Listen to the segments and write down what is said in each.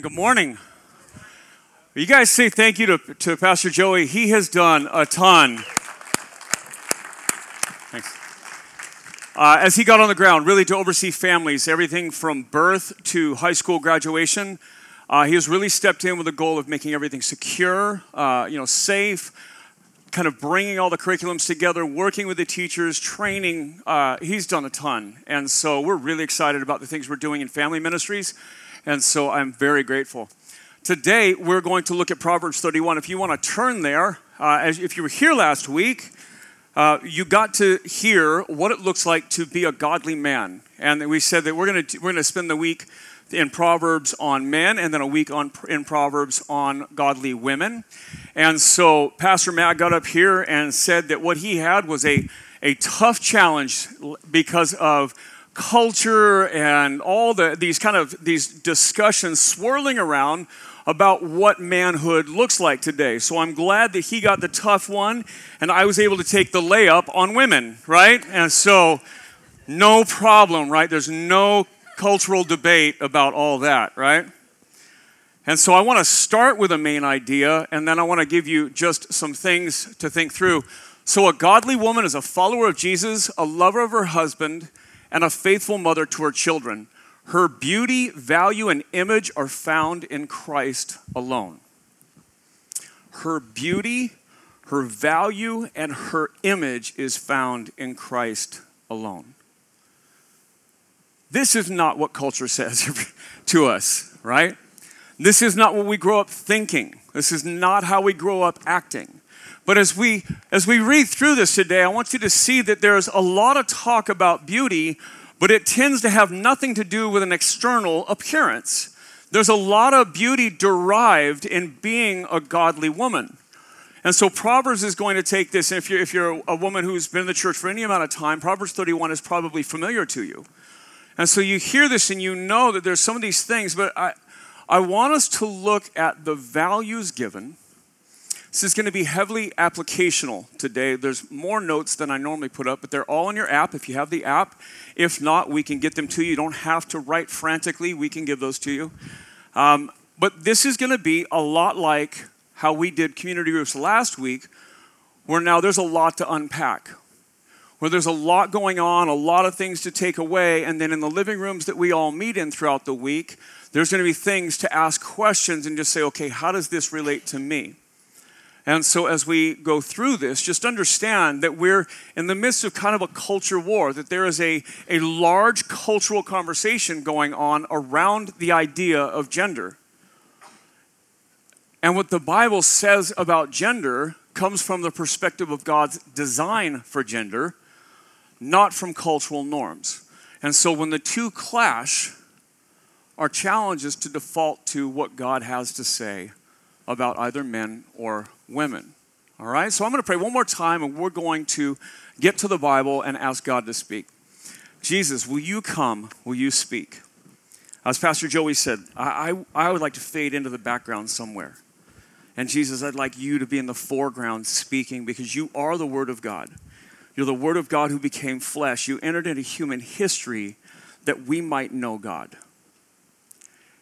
Good morning. You guys say thank you to, to Pastor Joey. He has done a ton. Thanks. Uh, as he got on the ground, really to oversee families, everything from birth to high school graduation, uh, he has really stepped in with the goal of making everything secure, uh, you know, safe, kind of bringing all the curriculums together, working with the teachers, training. Uh, he's done a ton. And so we're really excited about the things we're doing in family ministries. And so I'm very grateful. Today, we're going to look at Proverbs 31. If you want to turn there, uh, as if you were here last week, uh, you got to hear what it looks like to be a godly man. And we said that we're going to, we're going to spend the week in Proverbs on men and then a week on, in Proverbs on godly women. And so Pastor Matt got up here and said that what he had was a, a tough challenge because of culture and all the, these kind of these discussions swirling around about what manhood looks like today. So I'm glad that he got the tough one and I was able to take the layup on women, right? And so no problem, right? There's no cultural debate about all that, right? And so I want to start with a main idea, and then I want to give you just some things to think through. So, a godly woman is a follower of Jesus, a lover of her husband, and a faithful mother to her children. Her beauty, value, and image are found in Christ alone. Her beauty, her value, and her image is found in Christ alone. This is not what culture says to us, right? This is not what we grow up thinking. This is not how we grow up acting. But as we as we read through this today, I want you to see that there's a lot of talk about beauty, but it tends to have nothing to do with an external appearance. There's a lot of beauty derived in being a godly woman. And so Proverbs is going to take this, and if you're, if you're a woman who's been in the church for any amount of time, Proverbs 31 is probably familiar to you. And so you hear this and you know that there's some of these things, but I, I want us to look at the values given. This is going to be heavily applicational today. There's more notes than I normally put up, but they're all in your app if you have the app. If not, we can get them to you. You don't have to write frantically, we can give those to you. Um, but this is going to be a lot like how we did community groups last week, where now there's a lot to unpack where there's a lot going on, a lot of things to take away, and then in the living rooms that we all meet in throughout the week, there's going to be things to ask questions and just say, okay, how does this relate to me? And so, as we go through this, just understand that we're in the midst of kind of a culture war, that there is a, a large cultural conversation going on around the idea of gender. And what the Bible says about gender comes from the perspective of God's design for gender not from cultural norms. And so when the two clash, our challenge is to default to what God has to say about either men or women. All right? So I'm going to pray one more time and we're going to get to the Bible and ask God to speak. Jesus, will you come? Will you speak? As Pastor Joey said, I, I, I would like to fade into the background somewhere. And Jesus, I'd like you to be in the foreground speaking because you are the Word of God. You're the Word of God who became flesh. You entered into human history that we might know God.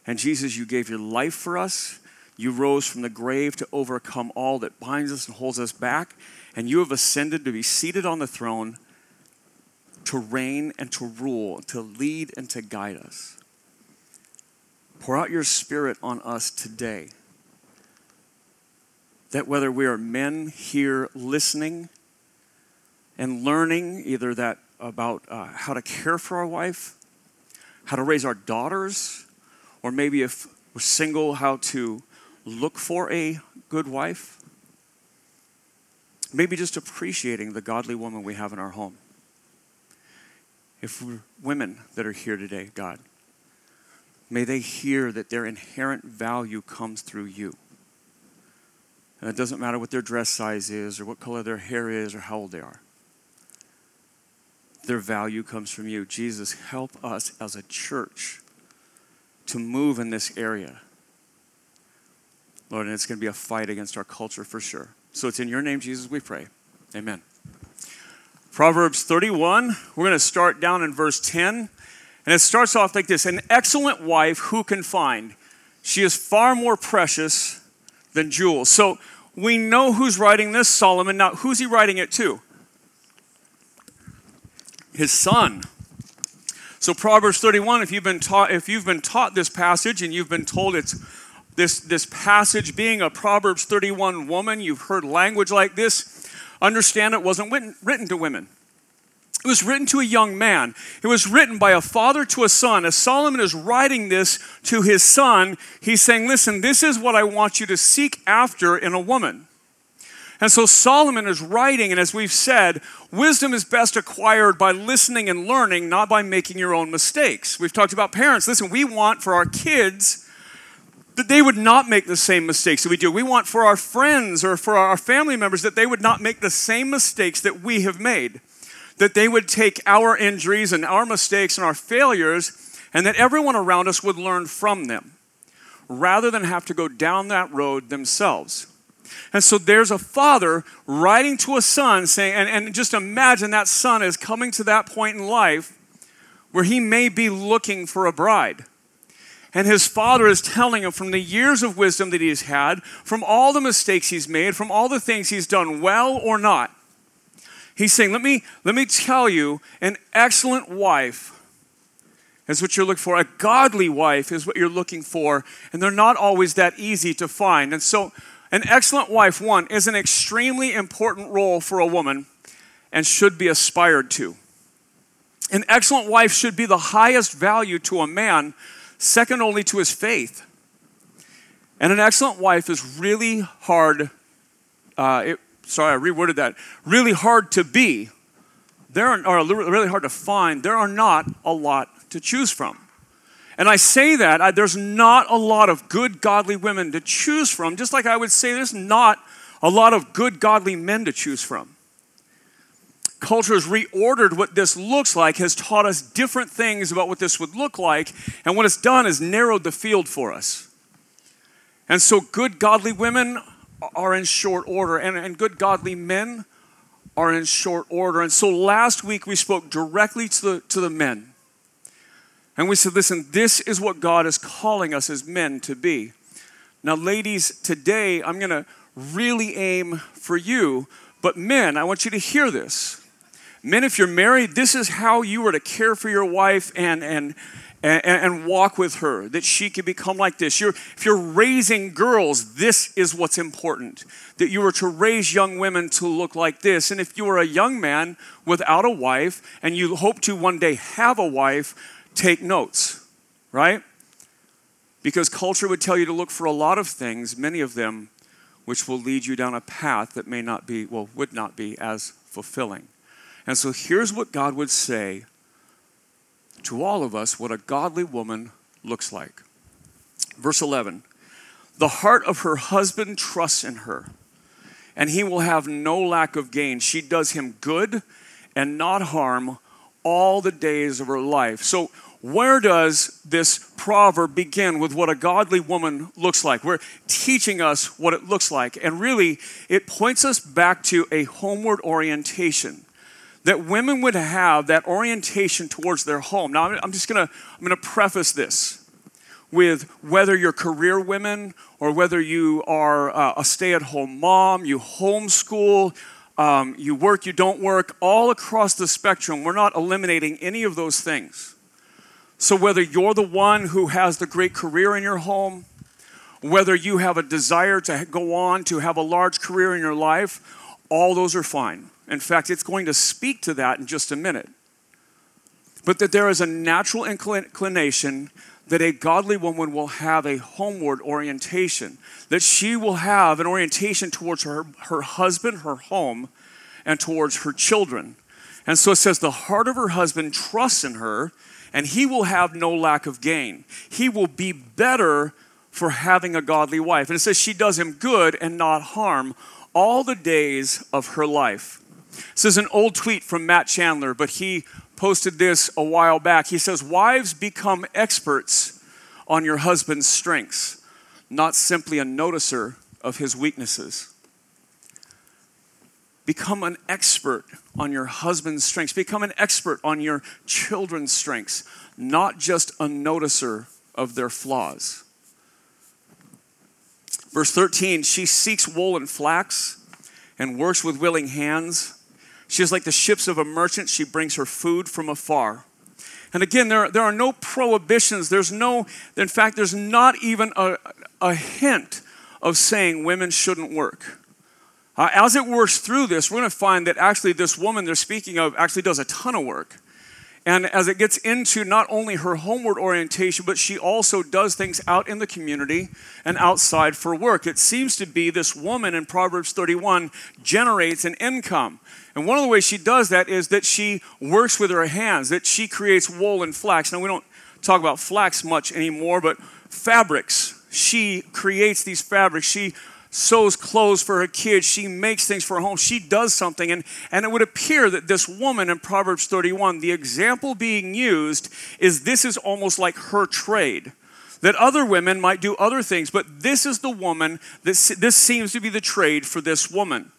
And Jesus, you gave your life for us. You rose from the grave to overcome all that binds us and holds us back. And you have ascended to be seated on the throne to reign and to rule, to lead and to guide us. Pour out your spirit on us today. That whether we are men here listening, and learning either that about uh, how to care for our wife, how to raise our daughters, or maybe if we're single, how to look for a good wife. Maybe just appreciating the godly woman we have in our home. If women that are here today, God, may they hear that their inherent value comes through you. And it doesn't matter what their dress size is, or what color their hair is, or how old they are their value comes from you. Jesus, help us as a church to move in this area. Lord, and it's going to be a fight against our culture for sure. So it's in your name, Jesus, we pray. Amen. Proverbs 31, we're going to start down in verse 10. And it starts off like this An excellent wife who can find? She is far more precious than jewels. So we know who's writing this, Solomon. Now, who's he writing it to? His son. So Proverbs 31, if you've been taught, if you've been taught this passage and you've been told it's this, this passage being a Proverbs 31 woman, you've heard language like this, understand it wasn't written, written to women. It was written to a young man. It was written by a father to a son. As Solomon is writing this to his son, he's saying, Listen, this is what I want you to seek after in a woman. And so Solomon is writing, and as we've said, wisdom is best acquired by listening and learning, not by making your own mistakes. We've talked about parents. Listen, we want for our kids that they would not make the same mistakes that we do. We want for our friends or for our family members that they would not make the same mistakes that we have made that they would take our injuries and our mistakes and our failures, and that everyone around us would learn from them rather than have to go down that road themselves. And so there's a father writing to a son saying, and, and just imagine that son is coming to that point in life where he may be looking for a bride. And his father is telling him from the years of wisdom that he's had, from all the mistakes he's made, from all the things he's done well or not, He's saying, let me, let me tell you, an excellent wife is what you're looking for. A godly wife is what you're looking for. And they're not always that easy to find. And so, an excellent wife, one, is an extremely important role for a woman and should be aspired to. An excellent wife should be the highest value to a man, second only to his faith. And an excellent wife is really hard. Uh, it, sorry, I reworded that, really hard to be, there are, really hard to find, there are not a lot to choose from. And I say that I, there's not a lot of good, godly women to choose from, just like I would say there's not a lot of good, godly men to choose from. Culture has reordered what this looks like, has taught us different things about what this would look like, and what it's done is narrowed the field for us. And so, good, godly women are in short order, and, and good godly men are in short order. And so last week we spoke directly to the, to the men. And we said, listen, this is what God is calling us as men to be. Now, ladies, today I'm going to really aim for you, but men, I want you to hear this. Men, if you're married, this is how you are to care for your wife and, and, and, and, walk with her, that she could become like this. You're, if you're raising girls, this is what's important. That you are to raise young women to look like this. And if you are a young man without a wife and you hope to one day have a wife, take notes, right? Because culture would tell you to look for a lot of things, many of them which will lead you down a path that may not be, well, would not be as fulfilling. And so here's what God would say to all of us what a godly woman looks like. Verse 11 The heart of her husband trusts in her, and he will have no lack of gain. She does him good and not harm all the days of her life. So, where does this proverb begin with what a godly woman looks like? We're teaching us what it looks like. And really, it points us back to a homeward orientation that women would have that orientation towards their home. Now, I'm just gonna, I'm gonna preface this with whether you're career women or whether you are uh, a stay at home mom, you homeschool, um, you work, you don't work, all across the spectrum, we're not eliminating any of those things. So, whether you're the one who has the great career in your home, whether you have a desire to go on to have a large career in your life, all those are fine. In fact, it's going to speak to that in just a minute. But that there is a natural inclination that a godly woman will have a homeward orientation, that she will have an orientation towards her, her husband, her home, and towards her children. And so it says, the heart of her husband trusts in her, and he will have no lack of gain. He will be better for having a godly wife. And it says, she does him good and not harm all the days of her life. This is an old tweet from Matt Chandler, but he posted this a while back. He says, Wives become experts on your husband's strengths, not simply a noticer of his weaknesses. Become an expert on your husband's strengths. Become an expert on your children's strengths, not just a noticer of their flaws. Verse 13, she seeks wool and flax and works with willing hands. She is like the ships of a merchant. She brings her food from afar. And again, there, there are no prohibitions. There's no, in fact, there's not even a, a hint of saying women shouldn't work. Uh, as it works through this, we're going to find that actually this woman they're speaking of actually does a ton of work. And as it gets into not only her homeward orientation, but she also does things out in the community and outside for work. It seems to be this woman in Proverbs 31 generates an income. And one of the ways she does that is that she works with her hands, that she creates wool and flax. Now, we don't talk about flax much anymore, but fabrics. She creates these fabrics. She sews clothes for her kids. She makes things for her home. She does something. And, and it would appear that this woman in Proverbs 31, the example being used is this is almost like her trade. That other women might do other things, but this is the woman, that, this seems to be the trade for this woman.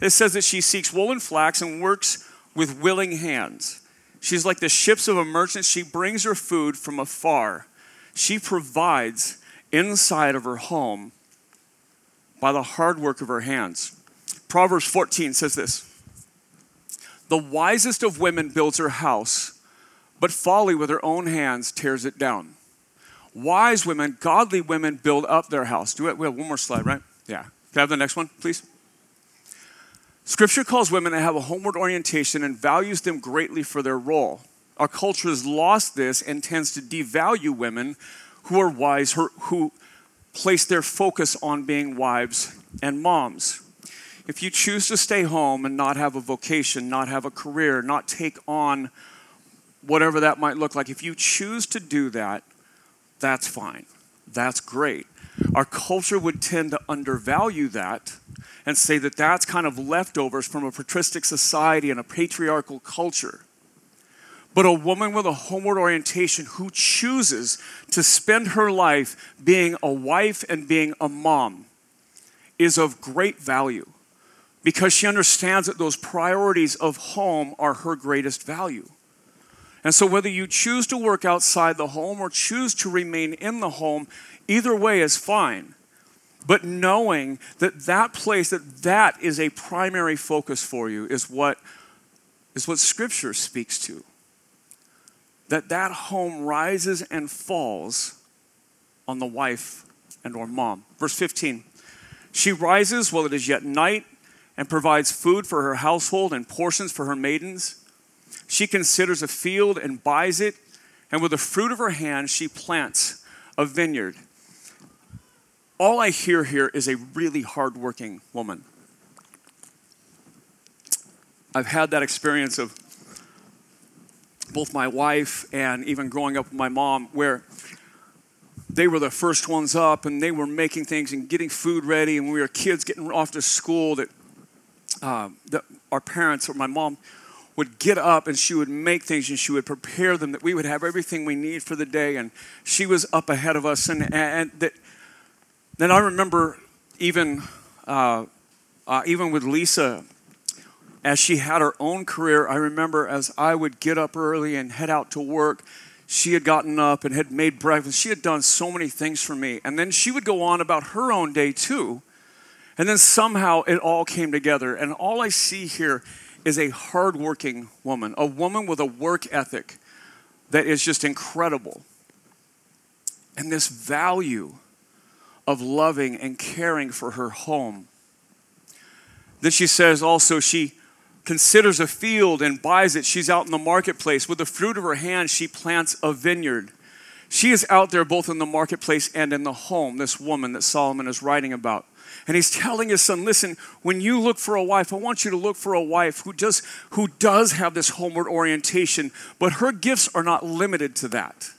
It says that she seeks wool and flax and works with willing hands. She's like the ships of a merchant. She brings her food from afar. She provides inside of her home by the hard work of her hands. Proverbs 14 says this The wisest of women builds her house, but folly with her own hands tears it down. Wise women, godly women build up their house. Do it. We have one more slide, right? Yeah. Can I have the next one, please? Scripture calls women to have a homeward orientation and values them greatly for their role. Our culture has lost this and tends to devalue women who are wise, who place their focus on being wives and moms. If you choose to stay home and not have a vocation, not have a career, not take on whatever that might look like, if you choose to do that, that's fine. That's great. Our culture would tend to undervalue that and say that that's kind of leftovers from a patristic society and a patriarchal culture. But a woman with a homeward orientation who chooses to spend her life being a wife and being a mom is of great value because she understands that those priorities of home are her greatest value. And so, whether you choose to work outside the home or choose to remain in the home, either way is fine. But knowing that that place, that that is a primary focus for you, is what, is what Scripture speaks to that that home rises and falls on the wife and or mom. Verse 15. She rises while it is yet night and provides food for her household and portions for her maidens. She considers a field and buys it, and with the fruit of her hand she plants a vineyard. All I hear here is a really hardworking woman. I've had that experience of both my wife and even growing up with my mom, where they were the first ones up and they were making things and getting food ready. And we were kids getting off to school, that, uh, that our parents or my mom would get up and she would make things and she would prepare them that we would have everything we need for the day. And she was up ahead of us. And, and that, then I remember even, uh, uh, even with Lisa, as she had her own career, I remember as I would get up early and head out to work, she had gotten up and had made breakfast. She had done so many things for me. And then she would go on about her own day too. And then somehow it all came together. And all I see here is a hardworking woman, a woman with a work ethic that is just incredible. And this value of loving and caring for her home. Then she says also she considers a field and buys it. She's out in the marketplace. With the fruit of her hand, she plants a vineyard. She is out there both in the marketplace and in the home, this woman that Solomon is writing about. And he's telling his son, listen, when you look for a wife, I want you to look for a wife who does, who does have this homeward orientation, but her gifts are not limited to that.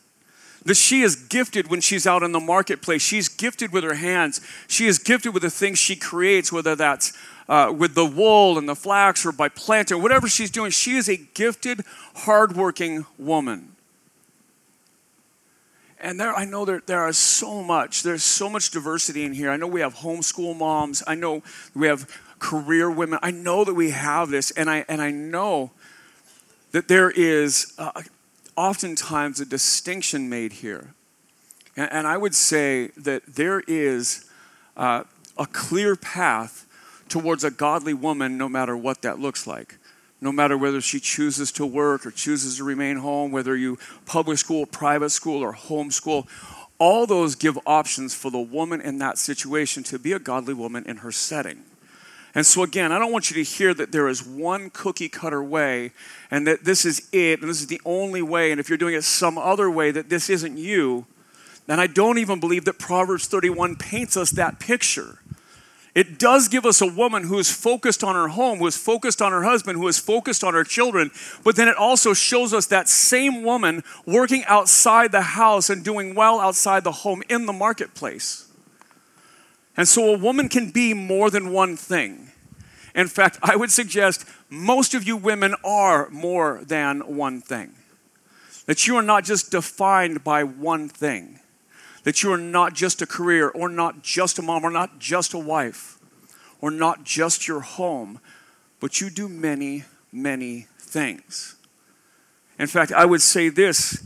That she is gifted when she's out in the marketplace. She's gifted with her hands. She is gifted with the things she creates, whether that's uh, with the wool and the flax or by planting, whatever she's doing, she is a gifted, hardworking woman. And there, I know there, there are so much, there's so much diversity in here. I know we have homeschool moms. I know we have career women. I know that we have this, and I, and I know that there is uh, oftentimes a distinction made here. And, and I would say that there is uh, a clear path towards a godly woman, no matter what that looks like. No matter whether she chooses to work or chooses to remain home, whether you public school, private school, or homeschool, all those give options for the woman in that situation to be a godly woman in her setting. And so, again, I don't want you to hear that there is one cookie cutter way and that this is it and this is the only way. And if you're doing it some other way, that this isn't you. And I don't even believe that Proverbs 31 paints us that picture. It does give us a woman who is focused on her home, who is focused on her husband, who is focused on her children, but then it also shows us that same woman working outside the house and doing well outside the home in the marketplace. And so a woman can be more than one thing. In fact, I would suggest most of you women are more than one thing. That you are not just defined by one thing. That you are not just a career, or not just a mom, or not just a wife, or not just your home, but you do many, many things. In fact, I would say this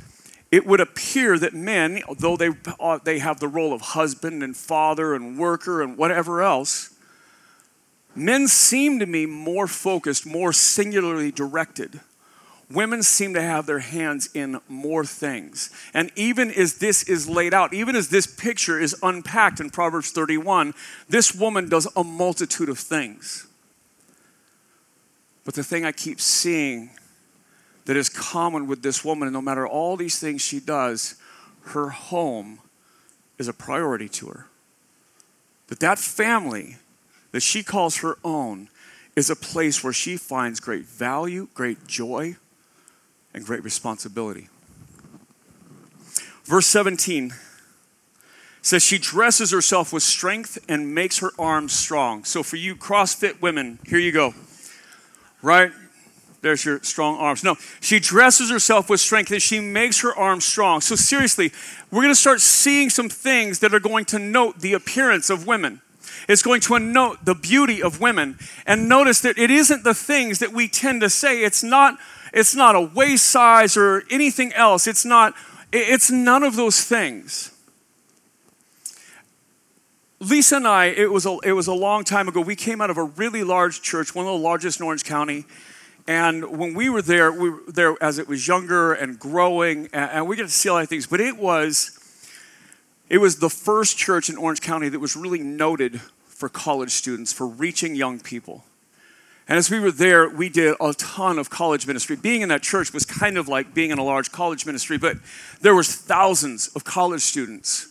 it would appear that men, though they, uh, they have the role of husband and father and worker and whatever else, men seem to me more focused, more singularly directed. Women seem to have their hands in more things. And even as this is laid out, even as this picture is unpacked in Proverbs 31, this woman does a multitude of things. But the thing I keep seeing that is common with this woman. No matter all these things she does, her home is a priority to her. That that family that she calls her own is a place where she finds great value, great joy, and great responsibility. Verse 17 says she dresses herself with strength and makes her arms strong. So for you CrossFit women, here you go. Right? There's your strong arms. No, she dresses herself with strength and she makes her arms strong. So, seriously, we're going to start seeing some things that are going to note the appearance of women. It's going to note the beauty of women. And notice that it isn't the things that we tend to say. It's not, it's not a waist size or anything else. It's not, it's none of those things. Lisa and I, it was, a, it was a long time ago. We came out of a really large church, one of the largest in Orange County. And when we were there, we were there as it was younger and growing, and we get to see a lot of things. But it was, it was the first church in Orange County that was really noted for college students, for reaching young people. And as we were there, we did a ton of college ministry. Being in that church was kind of like being in a large college ministry, but there was thousands of college students.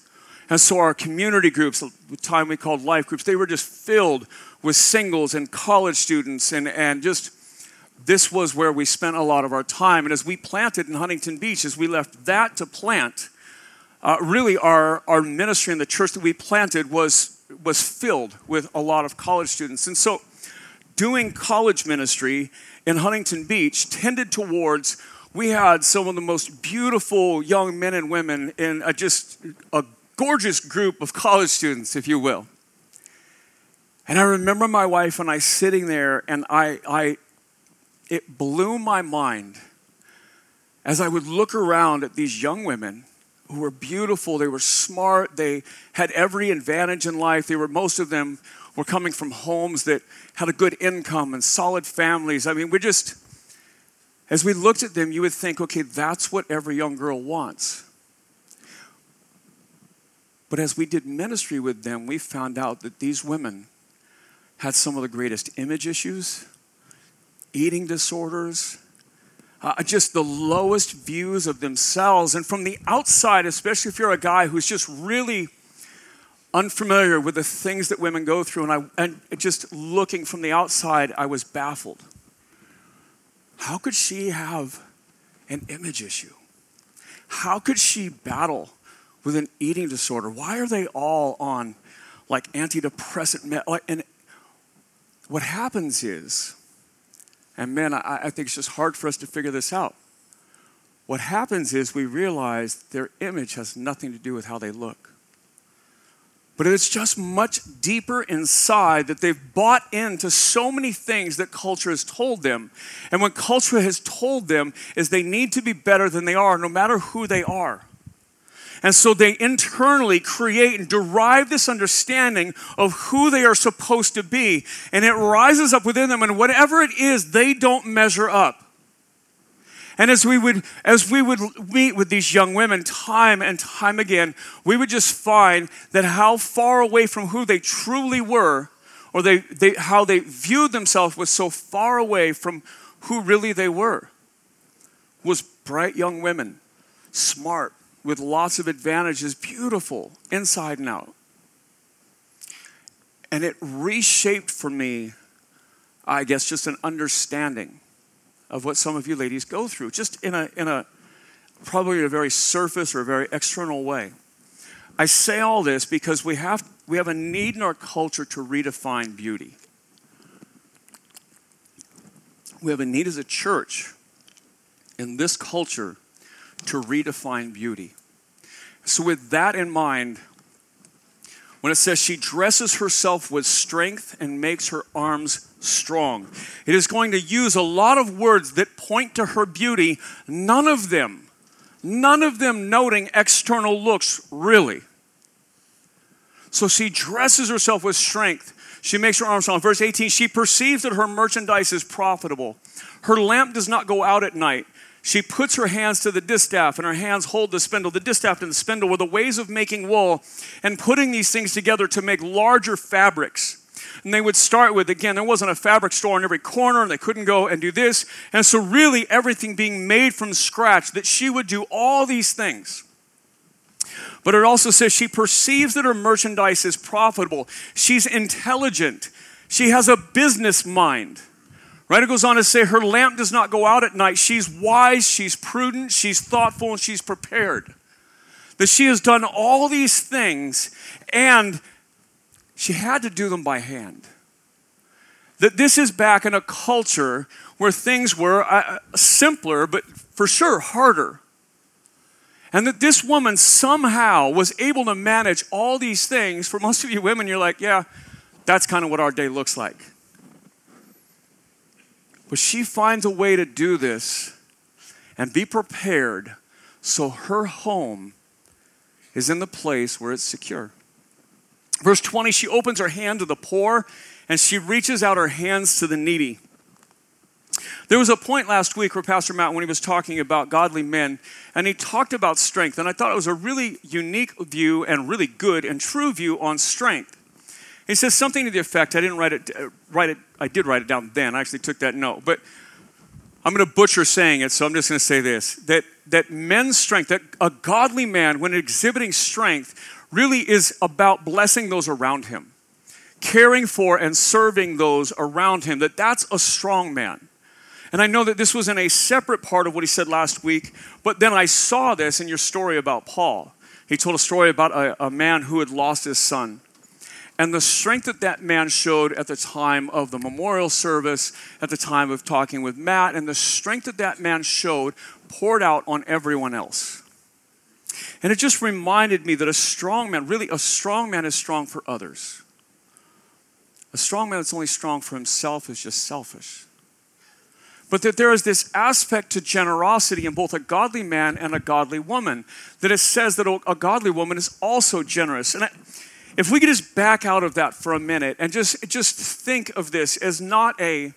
And so our community groups, the time we called life groups, they were just filled with singles and college students and, and just this was where we spent a lot of our time. And as we planted in Huntington Beach, as we left that to plant, uh, really our, our ministry in the church that we planted was, was filled with a lot of college students. And so doing college ministry in Huntington Beach tended towards, we had some of the most beautiful young men and women in a, just a gorgeous group of college students, if you will. And I remember my wife and I sitting there, and I, I, it blew my mind as I would look around at these young women who were beautiful, they were smart, they had every advantage in life. They were most of them were coming from homes that had a good income and solid families. I mean, we just as we looked at them, you would think, okay, that's what every young girl wants. But as we did ministry with them, we found out that these women had some of the greatest image issues eating disorders, uh, just the lowest views of themselves. And from the outside, especially if you're a guy who's just really unfamiliar with the things that women go through, and, I, and just looking from the outside, I was baffled. How could she have an image issue? How could she battle with an eating disorder? Why are they all on like antidepressant? and what happens is, and man, I, I think it's just hard for us to figure this out. What happens is we realize their image has nothing to do with how they look. But it's just much deeper inside that they've bought into so many things that culture has told them. And what culture has told them is they need to be better than they are, no matter who they are. And so they internally create and derive this understanding of who they are supposed to be. And it rises up within them, and whatever it is, they don't measure up. And as we would as we would meet with these young women time and time again, we would just find that how far away from who they truly were, or they, they how they viewed themselves was so far away from who really they were. Was bright young women, smart, with lots of advantages, beautiful, inside and out. And it reshaped for me, I guess, just an understanding of what some of you ladies go through, just in a, in a probably a very surface or a very external way. I say all this because we have, we have a need in our culture to redefine beauty. We have a need as a church in this culture to redefine beauty. So, with that in mind, when it says she dresses herself with strength and makes her arms strong, it is going to use a lot of words that point to her beauty, none of them, none of them noting external looks, really. So she dresses herself with strength. She makes her arms strong. Verse 18, she perceives that her merchandise is profitable. Her lamp does not go out at night. She puts her hands to the distaff, and her hands hold the spindle. The distaff and the spindle were the ways of making wool and putting these things together to make larger fabrics. And they would start with, again, there wasn't a fabric store in every corner, and they couldn't go and do this. And so, really, everything being made from scratch, that she would do all these things. But it also says she perceives that her merchandise is profitable. She's intelligent. She has a business mind. Right? It goes on to say, her lamp does not go out at night. She's wise, she's prudent, she's thoughtful, and she's prepared. That she has done all these things, and she had to do them by hand. That this is back in a culture where things were uh, simpler, but for sure harder. And that this woman somehow was able to manage all these things. For most of you women, you're like, yeah, that's kind of what our day looks like. But she finds a way to do this and be prepared so her home is in the place where it's secure. Verse 20, she opens her hand to the poor and she reaches out her hands to the needy. There was a point last week where Pastor Matt, when he was talking about godly men, and he talked about strength, and I thought it was a really unique view and really good and true view on strength. He says something to the effect, I didn't write it, uh, write it, I did write it down then, I actually took that note, but I'm going to butcher saying it, so I'm just going to say this that, that men's strength, that a godly man, when exhibiting strength, really is about blessing those around him, caring for and serving those around him, that that's a strong man. And I know that this was in a separate part of what he said last week, but then I saw this in your story about Paul. He told a story about a, a man who had lost his son and the strength that that man showed at the time of the memorial service, at the time of talking with Matt, and the strength that that man showed poured out on everyone else. And it just reminded me that a strong man, really, a strong man is strong for others. A strong man that's only strong for himself is just selfish. But that there is this aspect to generosity in both a godly man and a godly woman. That it says that a godly woman is also generous. And I, if we could just back out of that for a minute and just, just think of this as not a,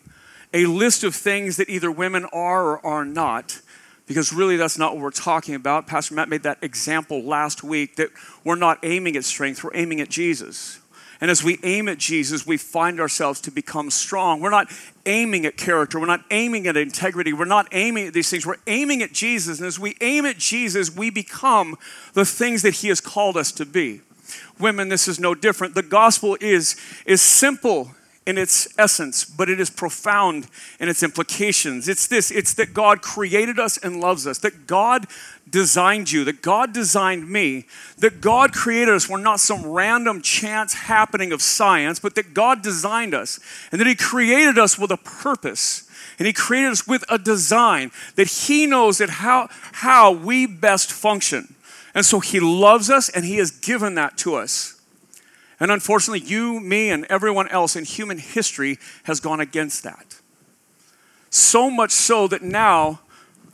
a list of things that either women are or are not, because really that's not what we're talking about. Pastor Matt made that example last week that we're not aiming at strength, we're aiming at Jesus. And as we aim at Jesus, we find ourselves to become strong. We're not aiming at character. We're not aiming at integrity. We're not aiming at these things. We're aiming at Jesus. And as we aim at Jesus, we become the things that He has called us to be. Women, this is no different. The gospel is, is simple in its essence, but it is profound in its implications. It's this it's that God created us and loves us, that God designed you, that God designed me, that God created us. We're not some random chance happening of science, but that God designed us, and that He created us with a purpose. And he created us with a design that he knows that how, how we best function. And so he loves us and he has given that to us. And unfortunately, you, me, and everyone else in human history has gone against that. So much so that now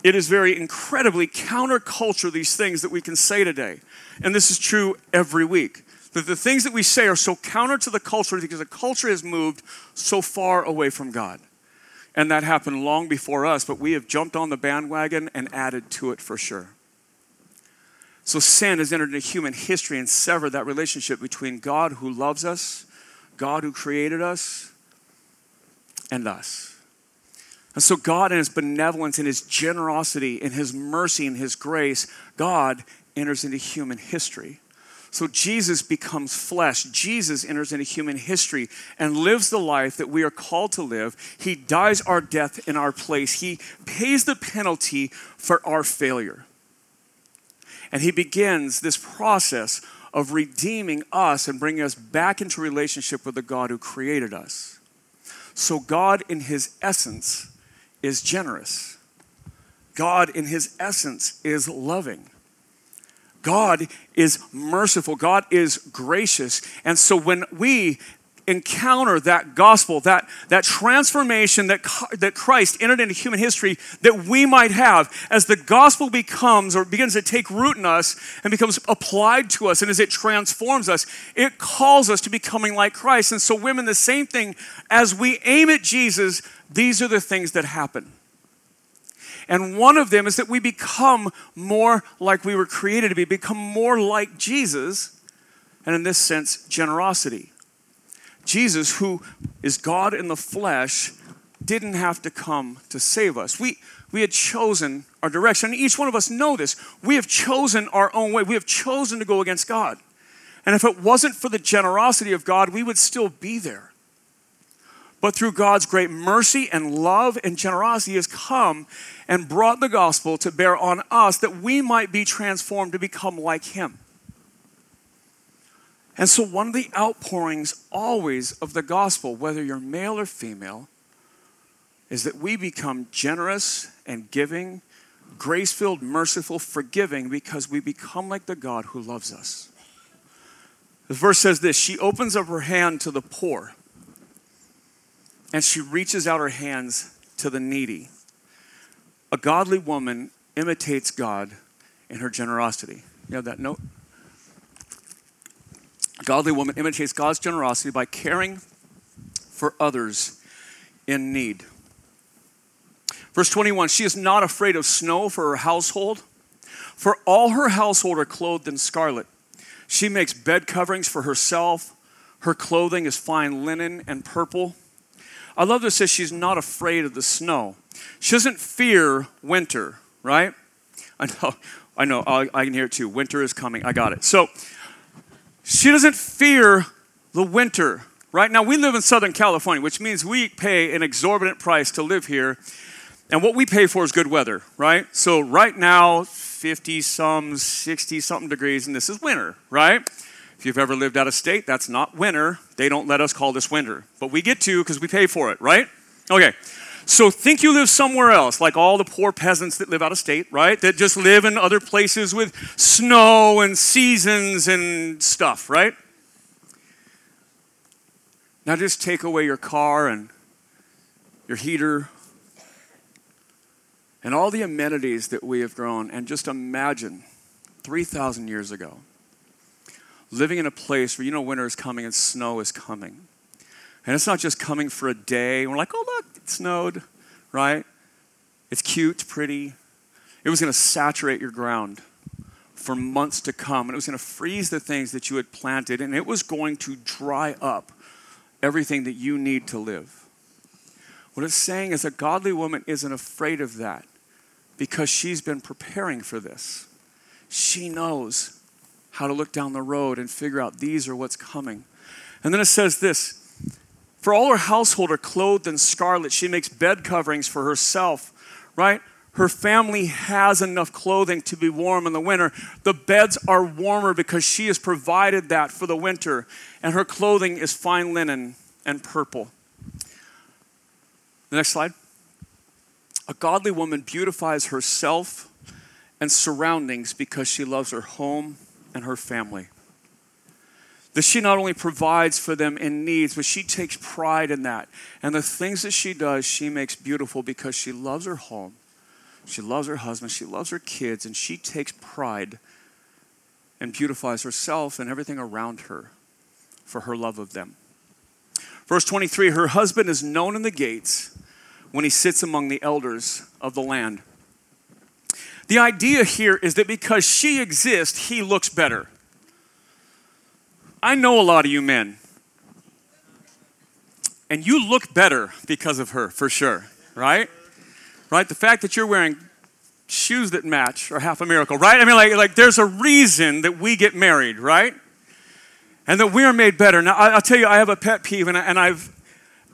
it is very incredibly counterculture, these things that we can say today. And this is true every week. That the things that we say are so counter to the culture because the culture has moved so far away from God. And that happened long before us, but we have jumped on the bandwagon and added to it for sure. So sin has entered into human history and severed that relationship between God who loves us, God who created us, and us. And so, God, in His benevolence, in His generosity, in His mercy, in His grace, God enters into human history. So, Jesus becomes flesh. Jesus enters into human history and lives the life that we are called to live. He dies our death in our place, He pays the penalty for our failure. And He begins this process of redeeming us and bringing us back into relationship with the God who created us. So, God, in His essence, is generous. God, in his essence, is loving. God is merciful. God is gracious. And so when we encounter that gospel, that, that transformation that, that Christ entered into human history that we might have, as the gospel becomes or begins to take root in us and becomes applied to us, and as it transforms us, it calls us to becoming like Christ. And so, women, the same thing, as we aim at Jesus, these are the things that happen. And one of them is that we become more like we were created to be, become more like Jesus, and in this sense, generosity. Jesus, who is God in the flesh, didn't have to come to save us. We, we had chosen our direction. And each one of us know this. We have chosen our own way. We have chosen to go against God. And if it wasn't for the generosity of God, we would still be there. But through God's great mercy and love and generosity, has come and brought the gospel to bear on us that we might be transformed to become like Him. And so, one of the outpourings always of the gospel, whether you're male or female, is that we become generous and giving, grace filled, merciful, forgiving, because we become like the God who loves us. The verse says this She opens up her hand to the poor, and she reaches out her hands to the needy. A godly woman imitates God in her generosity. You have that note? Godly woman imitates God's generosity by caring for others in need. Verse 21 She is not afraid of snow for her household, for all her household are clothed in scarlet. She makes bed coverings for herself. Her clothing is fine linen and purple. I love this says she's not afraid of the snow. She doesn't fear winter, right? I know, I know, I can hear it too. Winter is coming. I got it. So she doesn't fear the winter. Right now, we live in Southern California, which means we pay an exorbitant price to live here. And what we pay for is good weather, right? So, right now, 50 some, 60 something degrees, and this is winter, right? If you've ever lived out of state, that's not winter. They don't let us call this winter, but we get to because we pay for it, right? Okay. So think you live somewhere else, like all the poor peasants that live out of state, right? That just live in other places with snow and seasons and stuff, right? Now just take away your car and your heater and all the amenities that we have grown, and just imagine 3,000 years ago living in a place where you know winter is coming and snow is coming. And it's not just coming for a day. We're like, oh, look, it snowed, right? It's cute, pretty. It was going to saturate your ground for months to come, and it was going to freeze the things that you had planted, and it was going to dry up everything that you need to live. What it's saying is a godly woman isn't afraid of that because she's been preparing for this. She knows how to look down the road and figure out these are what's coming. And then it says this For all her household are clothed in scarlet. She makes bed coverings for herself, right? Her family has enough clothing to be warm in the winter. The beds are warmer because she has provided that for the winter. And her clothing is fine linen and purple. The next slide. A godly woman beautifies herself and surroundings because she loves her home and her family. That she not only provides for them in needs, but she takes pride in that. And the things that she does, she makes beautiful because she loves her home. She loves her husband, she loves her kids, and she takes pride and beautifies herself and everything around her for her love of them. Verse 23 Her husband is known in the gates when he sits among the elders of the land. The idea here is that because she exists, he looks better. I know a lot of you men, and you look better because of her, for sure, right? Right? The fact that you're wearing shoes that match are half a miracle, right? I mean, like, like there's a reason that we get married, right? And that we are made better. Now, I'll tell you, I have a pet peeve, and, I, and I've,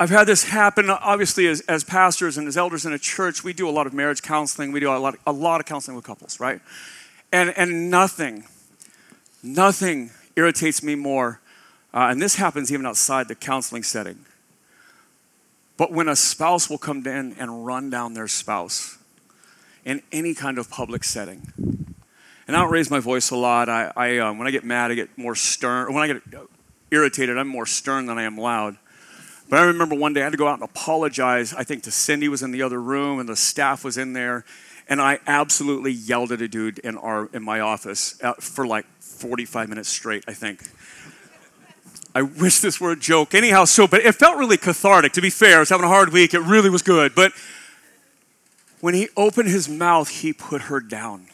I've had this happen. Obviously, as, as pastors and as elders in a church, we do a lot of marriage counseling. We do a lot, a lot of counseling with couples, right? And, and nothing, nothing irritates me more. Uh, and this happens even outside the counseling setting. But when a spouse will come in and run down their spouse in any kind of public setting, and I don't raise my voice a lot. I, I um, when I get mad, I get more stern. When I get irritated, I'm more stern than I am loud. But I remember one day I had to go out and apologize. I think to Cindy was in the other room, and the staff was in there, and I absolutely yelled at a dude in our in my office uh, for like 45 minutes straight. I think. I wish this were a joke. Anyhow, so, but it felt really cathartic. To be fair, I was having a hard week. It really was good. But when he opened his mouth, he put her down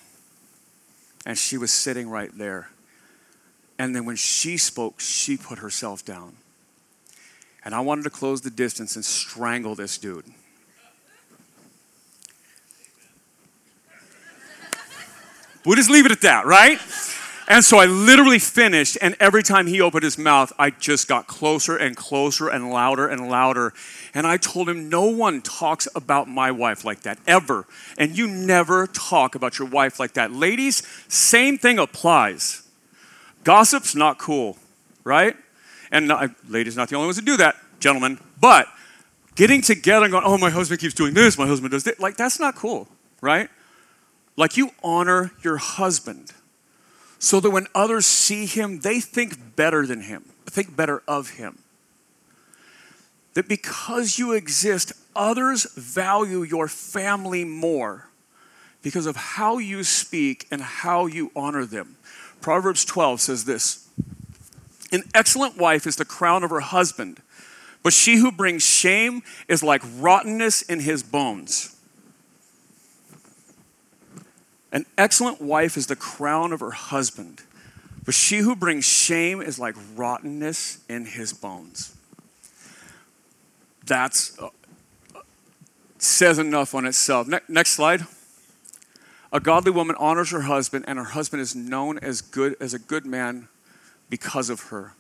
and she was sitting right there. And then when she spoke, she put herself down. And I wanted to close the distance and strangle this dude. We'll just leave it at that, right? And so I literally finished, and every time he opened his mouth, I just got closer and closer and louder and louder. And I told him, No one talks about my wife like that, ever. And you never talk about your wife like that. Ladies, same thing applies. Gossip's not cool, right? And ladies, not the only ones who do that, gentlemen. But getting together and going, Oh, my husband keeps doing this, my husband does that, like that's not cool, right? Like you honor your husband so that when others see him, they think better than him, think better of him that because you exist, others value your family more because of how you speak and how you honor them. Proverbs 12 says this An excellent wife is the crown of her husband, but she who brings shame is like rottenness in his bones. An excellent wife is the crown of her husband, but she who brings shame is like rottenness in his bones that's uh, says enough on itself. Ne- next slide. A godly woman honors her husband, and her husband is known as good as a good man because of her.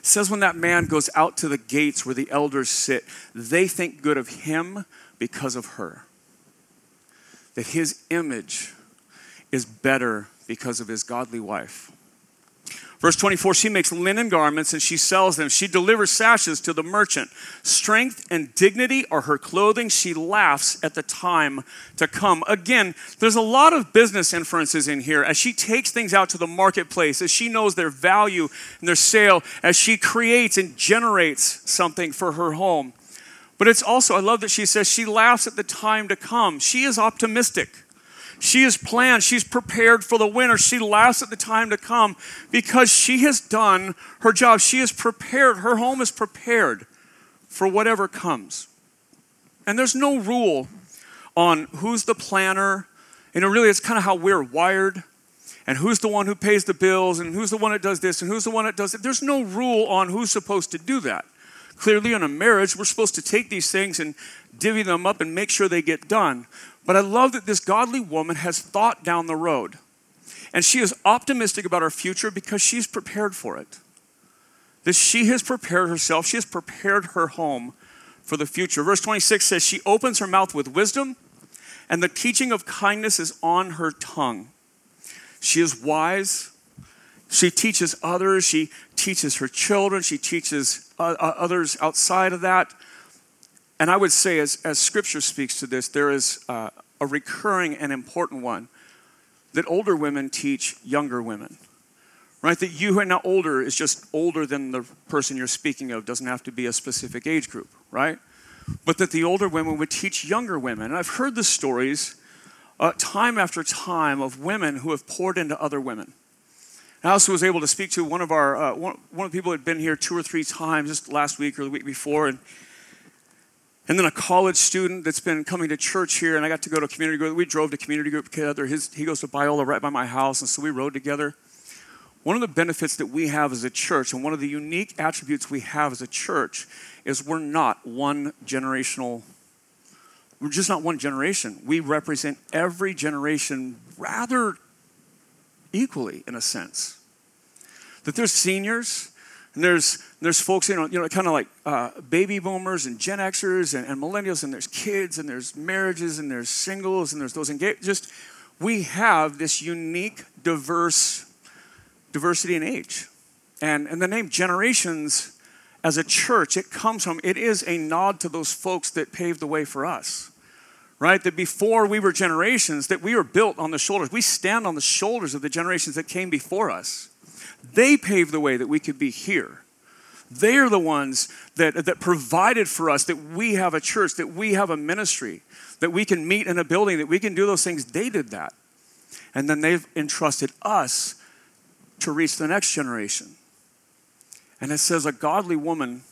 It says when that man goes out to the gates where the elders sit, they think good of him because of her. That his image is better because of his godly wife. Verse 24, she makes linen garments and she sells them. She delivers sashes to the merchant. Strength and dignity are her clothing. She laughs at the time to come. Again, there's a lot of business inferences in here as she takes things out to the marketplace, as she knows their value and their sale, as she creates and generates something for her home. But it's also, I love that she says she laughs at the time to come. She is optimistic. She has planned, she's prepared for the winter. She laughs at the time to come because she has done her job. She is prepared, her home is prepared for whatever comes. And there's no rule on who's the planner. Know, really, it's kind of how we're wired and who's the one who pays the bills and who's the one that does this and who's the one that does it. There's no rule on who's supposed to do that. Clearly, in a marriage, we're supposed to take these things and divvy them up and make sure they get done. But I love that this godly woman has thought down the road. And she is optimistic about her future because she's prepared for it. That she has prepared herself, she has prepared her home for the future. Verse 26 says, She opens her mouth with wisdom, and the teaching of kindness is on her tongue. She is wise. She teaches others. She teaches her children. She teaches uh, uh others outside of that. And I would say, as, as scripture speaks to this, there is uh, a recurring and important one that older women teach younger women. Right? That you who are now older is just older than the person you're speaking of, doesn't have to be a specific age group, right? But that the older women would teach younger women. And I've heard the stories uh, time after time of women who have poured into other women. I also was able to speak to one of our uh, one, one of the people who had been here two or three times just last week or the week before, and and then a college student that's been coming to church here, and I got to go to a community group. We drove to community group together. His, he goes to Biola right by my house, and so we rode together. One of the benefits that we have as a church, and one of the unique attributes we have as a church, is we're not one generational. We're just not one generation. We represent every generation rather equally, in a sense. That there's seniors, and there's there's folks, you know, you know, kind of like uh, baby boomers and Gen Xers and, and, millennials, and there's kids, and there's marriages, and there's singles, and there's those engaged. Just we have this unique, diverse diversity in age, and and the name generations as a church, it comes from it is a nod to those folks that paved the way for us right? That before we were generations, that we were built on the shoulders. We stand on the shoulders of the generations that came before us. They paved the way that we could be here. They are the ones that, that provided for us that we have a church, that we have a ministry, that we can meet in a building, that we can do those things. They did that. And then they've entrusted us to reach the next generation. And it says, a godly woman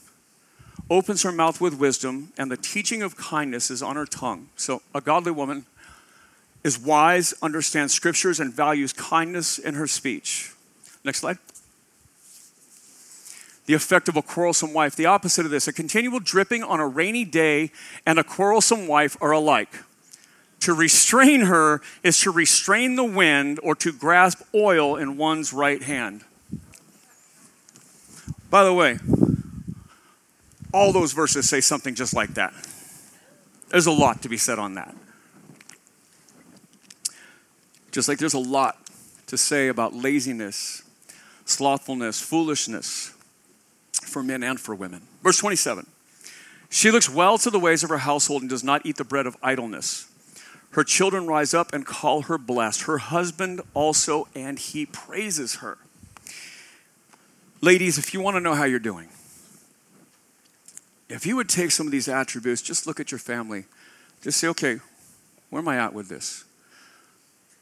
opens her mouth with wisdom, and the teaching of kindness is on her tongue. So, a godly woman is wise, understands scriptures, and values kindness in her speech. Next slide. The effect of a quarrelsome wife. The opposite of this a continual dripping on a rainy day and a quarrelsome wife are alike. To restrain her is to restrain the wind or to grasp oil in one's right hand. By the way, all those verses say something just like that. There's a lot to be said on that. Just like there's a lot to say about laziness, slothfulness, foolishness for men and for women. Verse 27 She looks well to the ways of her household and does not eat the bread of idleness. Her children rise up and call her blessed, her husband also, and he praises her. Ladies, if you want to know how you're doing, if you would take some of these attributes, just look at your family, just say, okay, where am I at with this?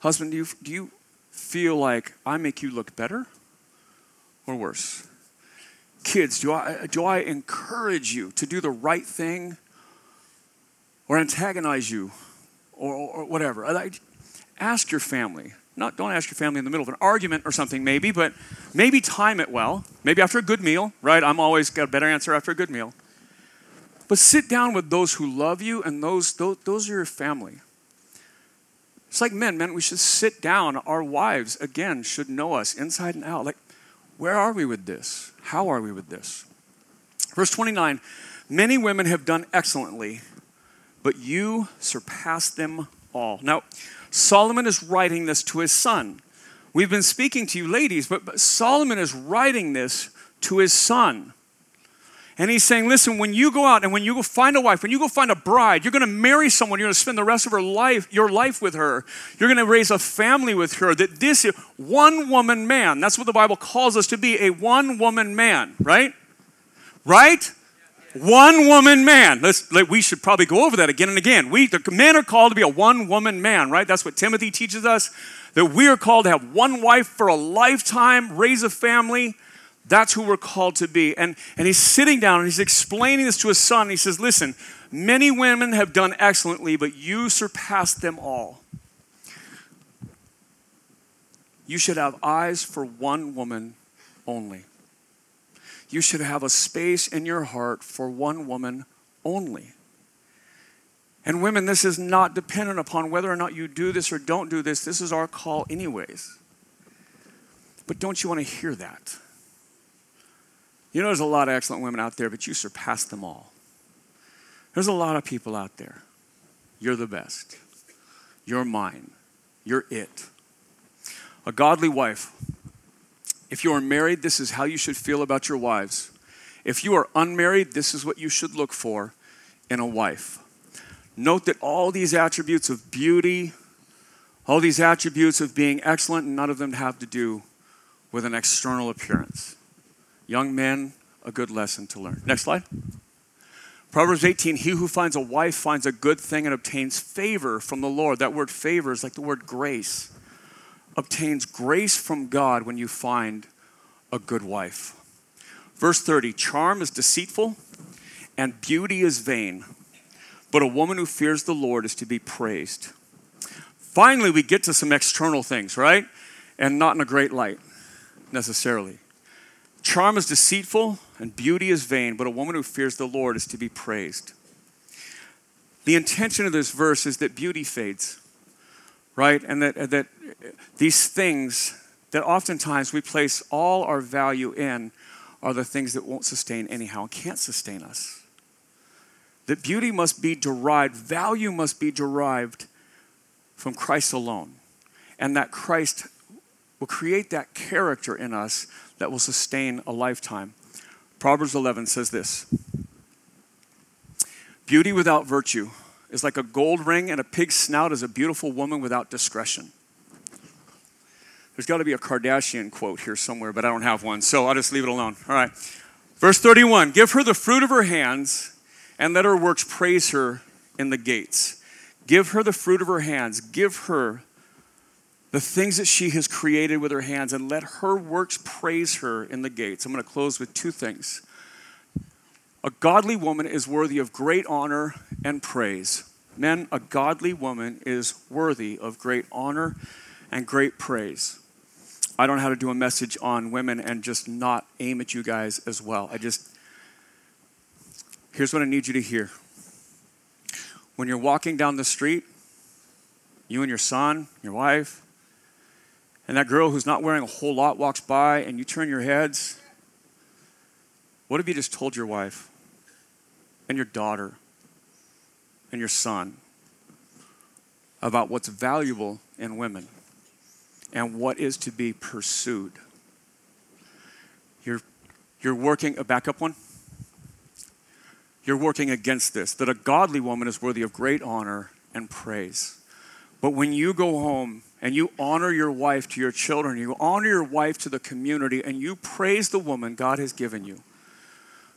Husband, do you, do you feel like I make you look better or worse? Kids, do I, do I encourage you to do the right thing or antagonize you or, or whatever? I, ask your family. Not, don't ask your family in the middle of an argument or something, maybe, but maybe time it well. Maybe after a good meal, right? I'm always got a better answer after a good meal. But sit down with those who love you, and those, those, those are your family. It's like men, men, we should sit down. Our wives, again, should know us inside and out. Like, where are we with this? How are we with this? Verse 29 Many women have done excellently, but you surpass them all. Now, Solomon is writing this to his son. We've been speaking to you, ladies, but, but Solomon is writing this to his son. And he's saying, listen, when you go out and when you go find a wife, when you go find a bride, you're going to marry someone, you're going to spend the rest of her life, your life with her. You're going to raise a family with her. That this is one woman man. That's what the Bible calls us to be, a one woman man, right? Right? One woman man. Let's, let, we should probably go over that again and again. We, the men are called to be a one woman man, right? That's what Timothy teaches us. That we are called to have one wife for a lifetime, raise a family. That's who we're called to be. And, and he's sitting down and he's explaining this to his son. He says, Listen, many women have done excellently, but you surpass them all. You should have eyes for one woman only. You should have a space in your heart for one woman only. And women, this is not dependent upon whether or not you do this or don't do this. This is our call, anyways. But don't you want to hear that? You know, there's a lot of excellent women out there, but you surpass them all. There's a lot of people out there. You're the best. You're mine. You're it. A godly wife. If you are married, this is how you should feel about your wives. If you are unmarried, this is what you should look for in a wife. Note that all these attributes of beauty, all these attributes of being excellent, none of them have to do with an external appearance. Young men, a good lesson to learn. Next slide. Proverbs 18 He who finds a wife finds a good thing and obtains favor from the Lord. That word favor is like the word grace. Obtains grace from God when you find a good wife. Verse 30 Charm is deceitful and beauty is vain, but a woman who fears the Lord is to be praised. Finally, we get to some external things, right? And not in a great light necessarily. Charm is deceitful and beauty is vain, but a woman who fears the Lord is to be praised. The intention of this verse is that beauty fades, right? And that, that these things that oftentimes we place all our value in are the things that won't sustain anyhow and can't sustain us. That beauty must be derived, value must be derived from Christ alone. And that Christ will create that character in us that will sustain a lifetime. Proverbs 11 says this Beauty without virtue is like a gold ring, and a pig's snout is a beautiful woman without discretion. There's got to be a Kardashian quote here somewhere, but I don't have one, so I'll just leave it alone. All right. Verse 31 Give her the fruit of her hands, and let her works praise her in the gates. Give her the fruit of her hands. Give her the things that she has created with her hands, and let her works praise her in the gates. I'm going to close with two things. A godly woman is worthy of great honor and praise. Men, a godly woman is worthy of great honor and great praise. I don't know how to do a message on women and just not aim at you guys as well. I just, here's what I need you to hear. When you're walking down the street, you and your son, your wife, and that girl who's not wearing a whole lot walks by and you turn your heads, what have you just told your wife and your daughter and your son about what's valuable in women and what is to be pursued? You're, you're working, a backup one. You're working against this, that a godly woman is worthy of great honor and praise. But when you go home and you honor your wife to your children, you honor your wife to the community, and you praise the woman God has given you,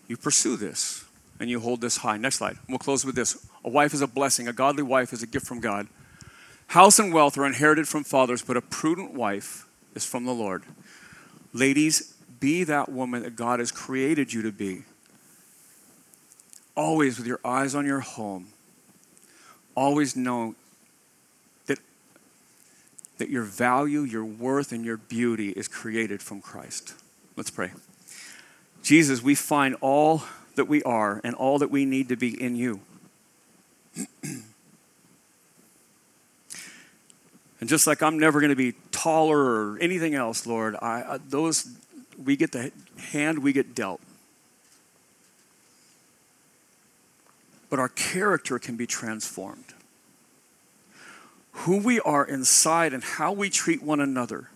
you pursue this and you hold this high. Next slide. We'll close with this. A wife is a blessing, a godly wife is a gift from God. House and wealth are inherited from fathers, but a prudent wife is from the Lord. Ladies, be that woman that God has created you to be. Always with your eyes on your home. Always know that your value, your worth, and your beauty is created from Christ. Let's pray. Jesus, we find all that we are and all that we need to be in you. and just like I'm never going to be taller or anything else, Lord, I, I, those we get the hand we get dealt. But our character can be transformed who we are inside and how we treat one another,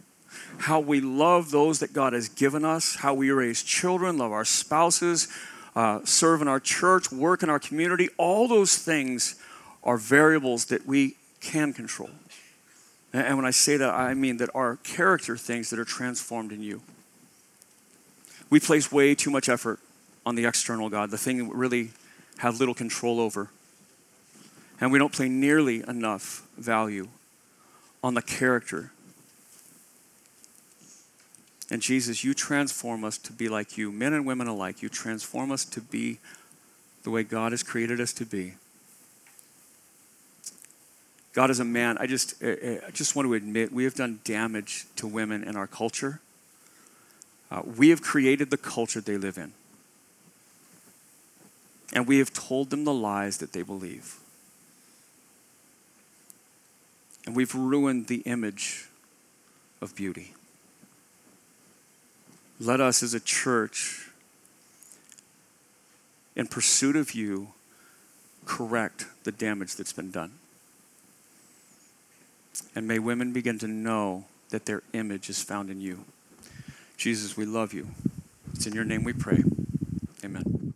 how we love those that God has given us, how we raise children, love our spouses, uh, serve in our church, work in our community, all those things are variables that we can control. And when I say that, I mean that our character things that are transformed in you. We place way too much effort on the external God, the thing we really have little control over. And we don't play nearly enough value on the character. And Jesus, you transform us to be like you, men and women alike. You transform us to be the way God has created us to be. God is a man. I just, I just want to admit we have done damage to women in our culture. Uh, we have created the culture they live in. And we have told them the lies that they believe. And we've ruined the image of beauty. Let us as a church, in pursuit of you, correct the damage that's been done. And may women begin to know that their image is found in you. Jesus, we love you. It's in your name we pray. Amen.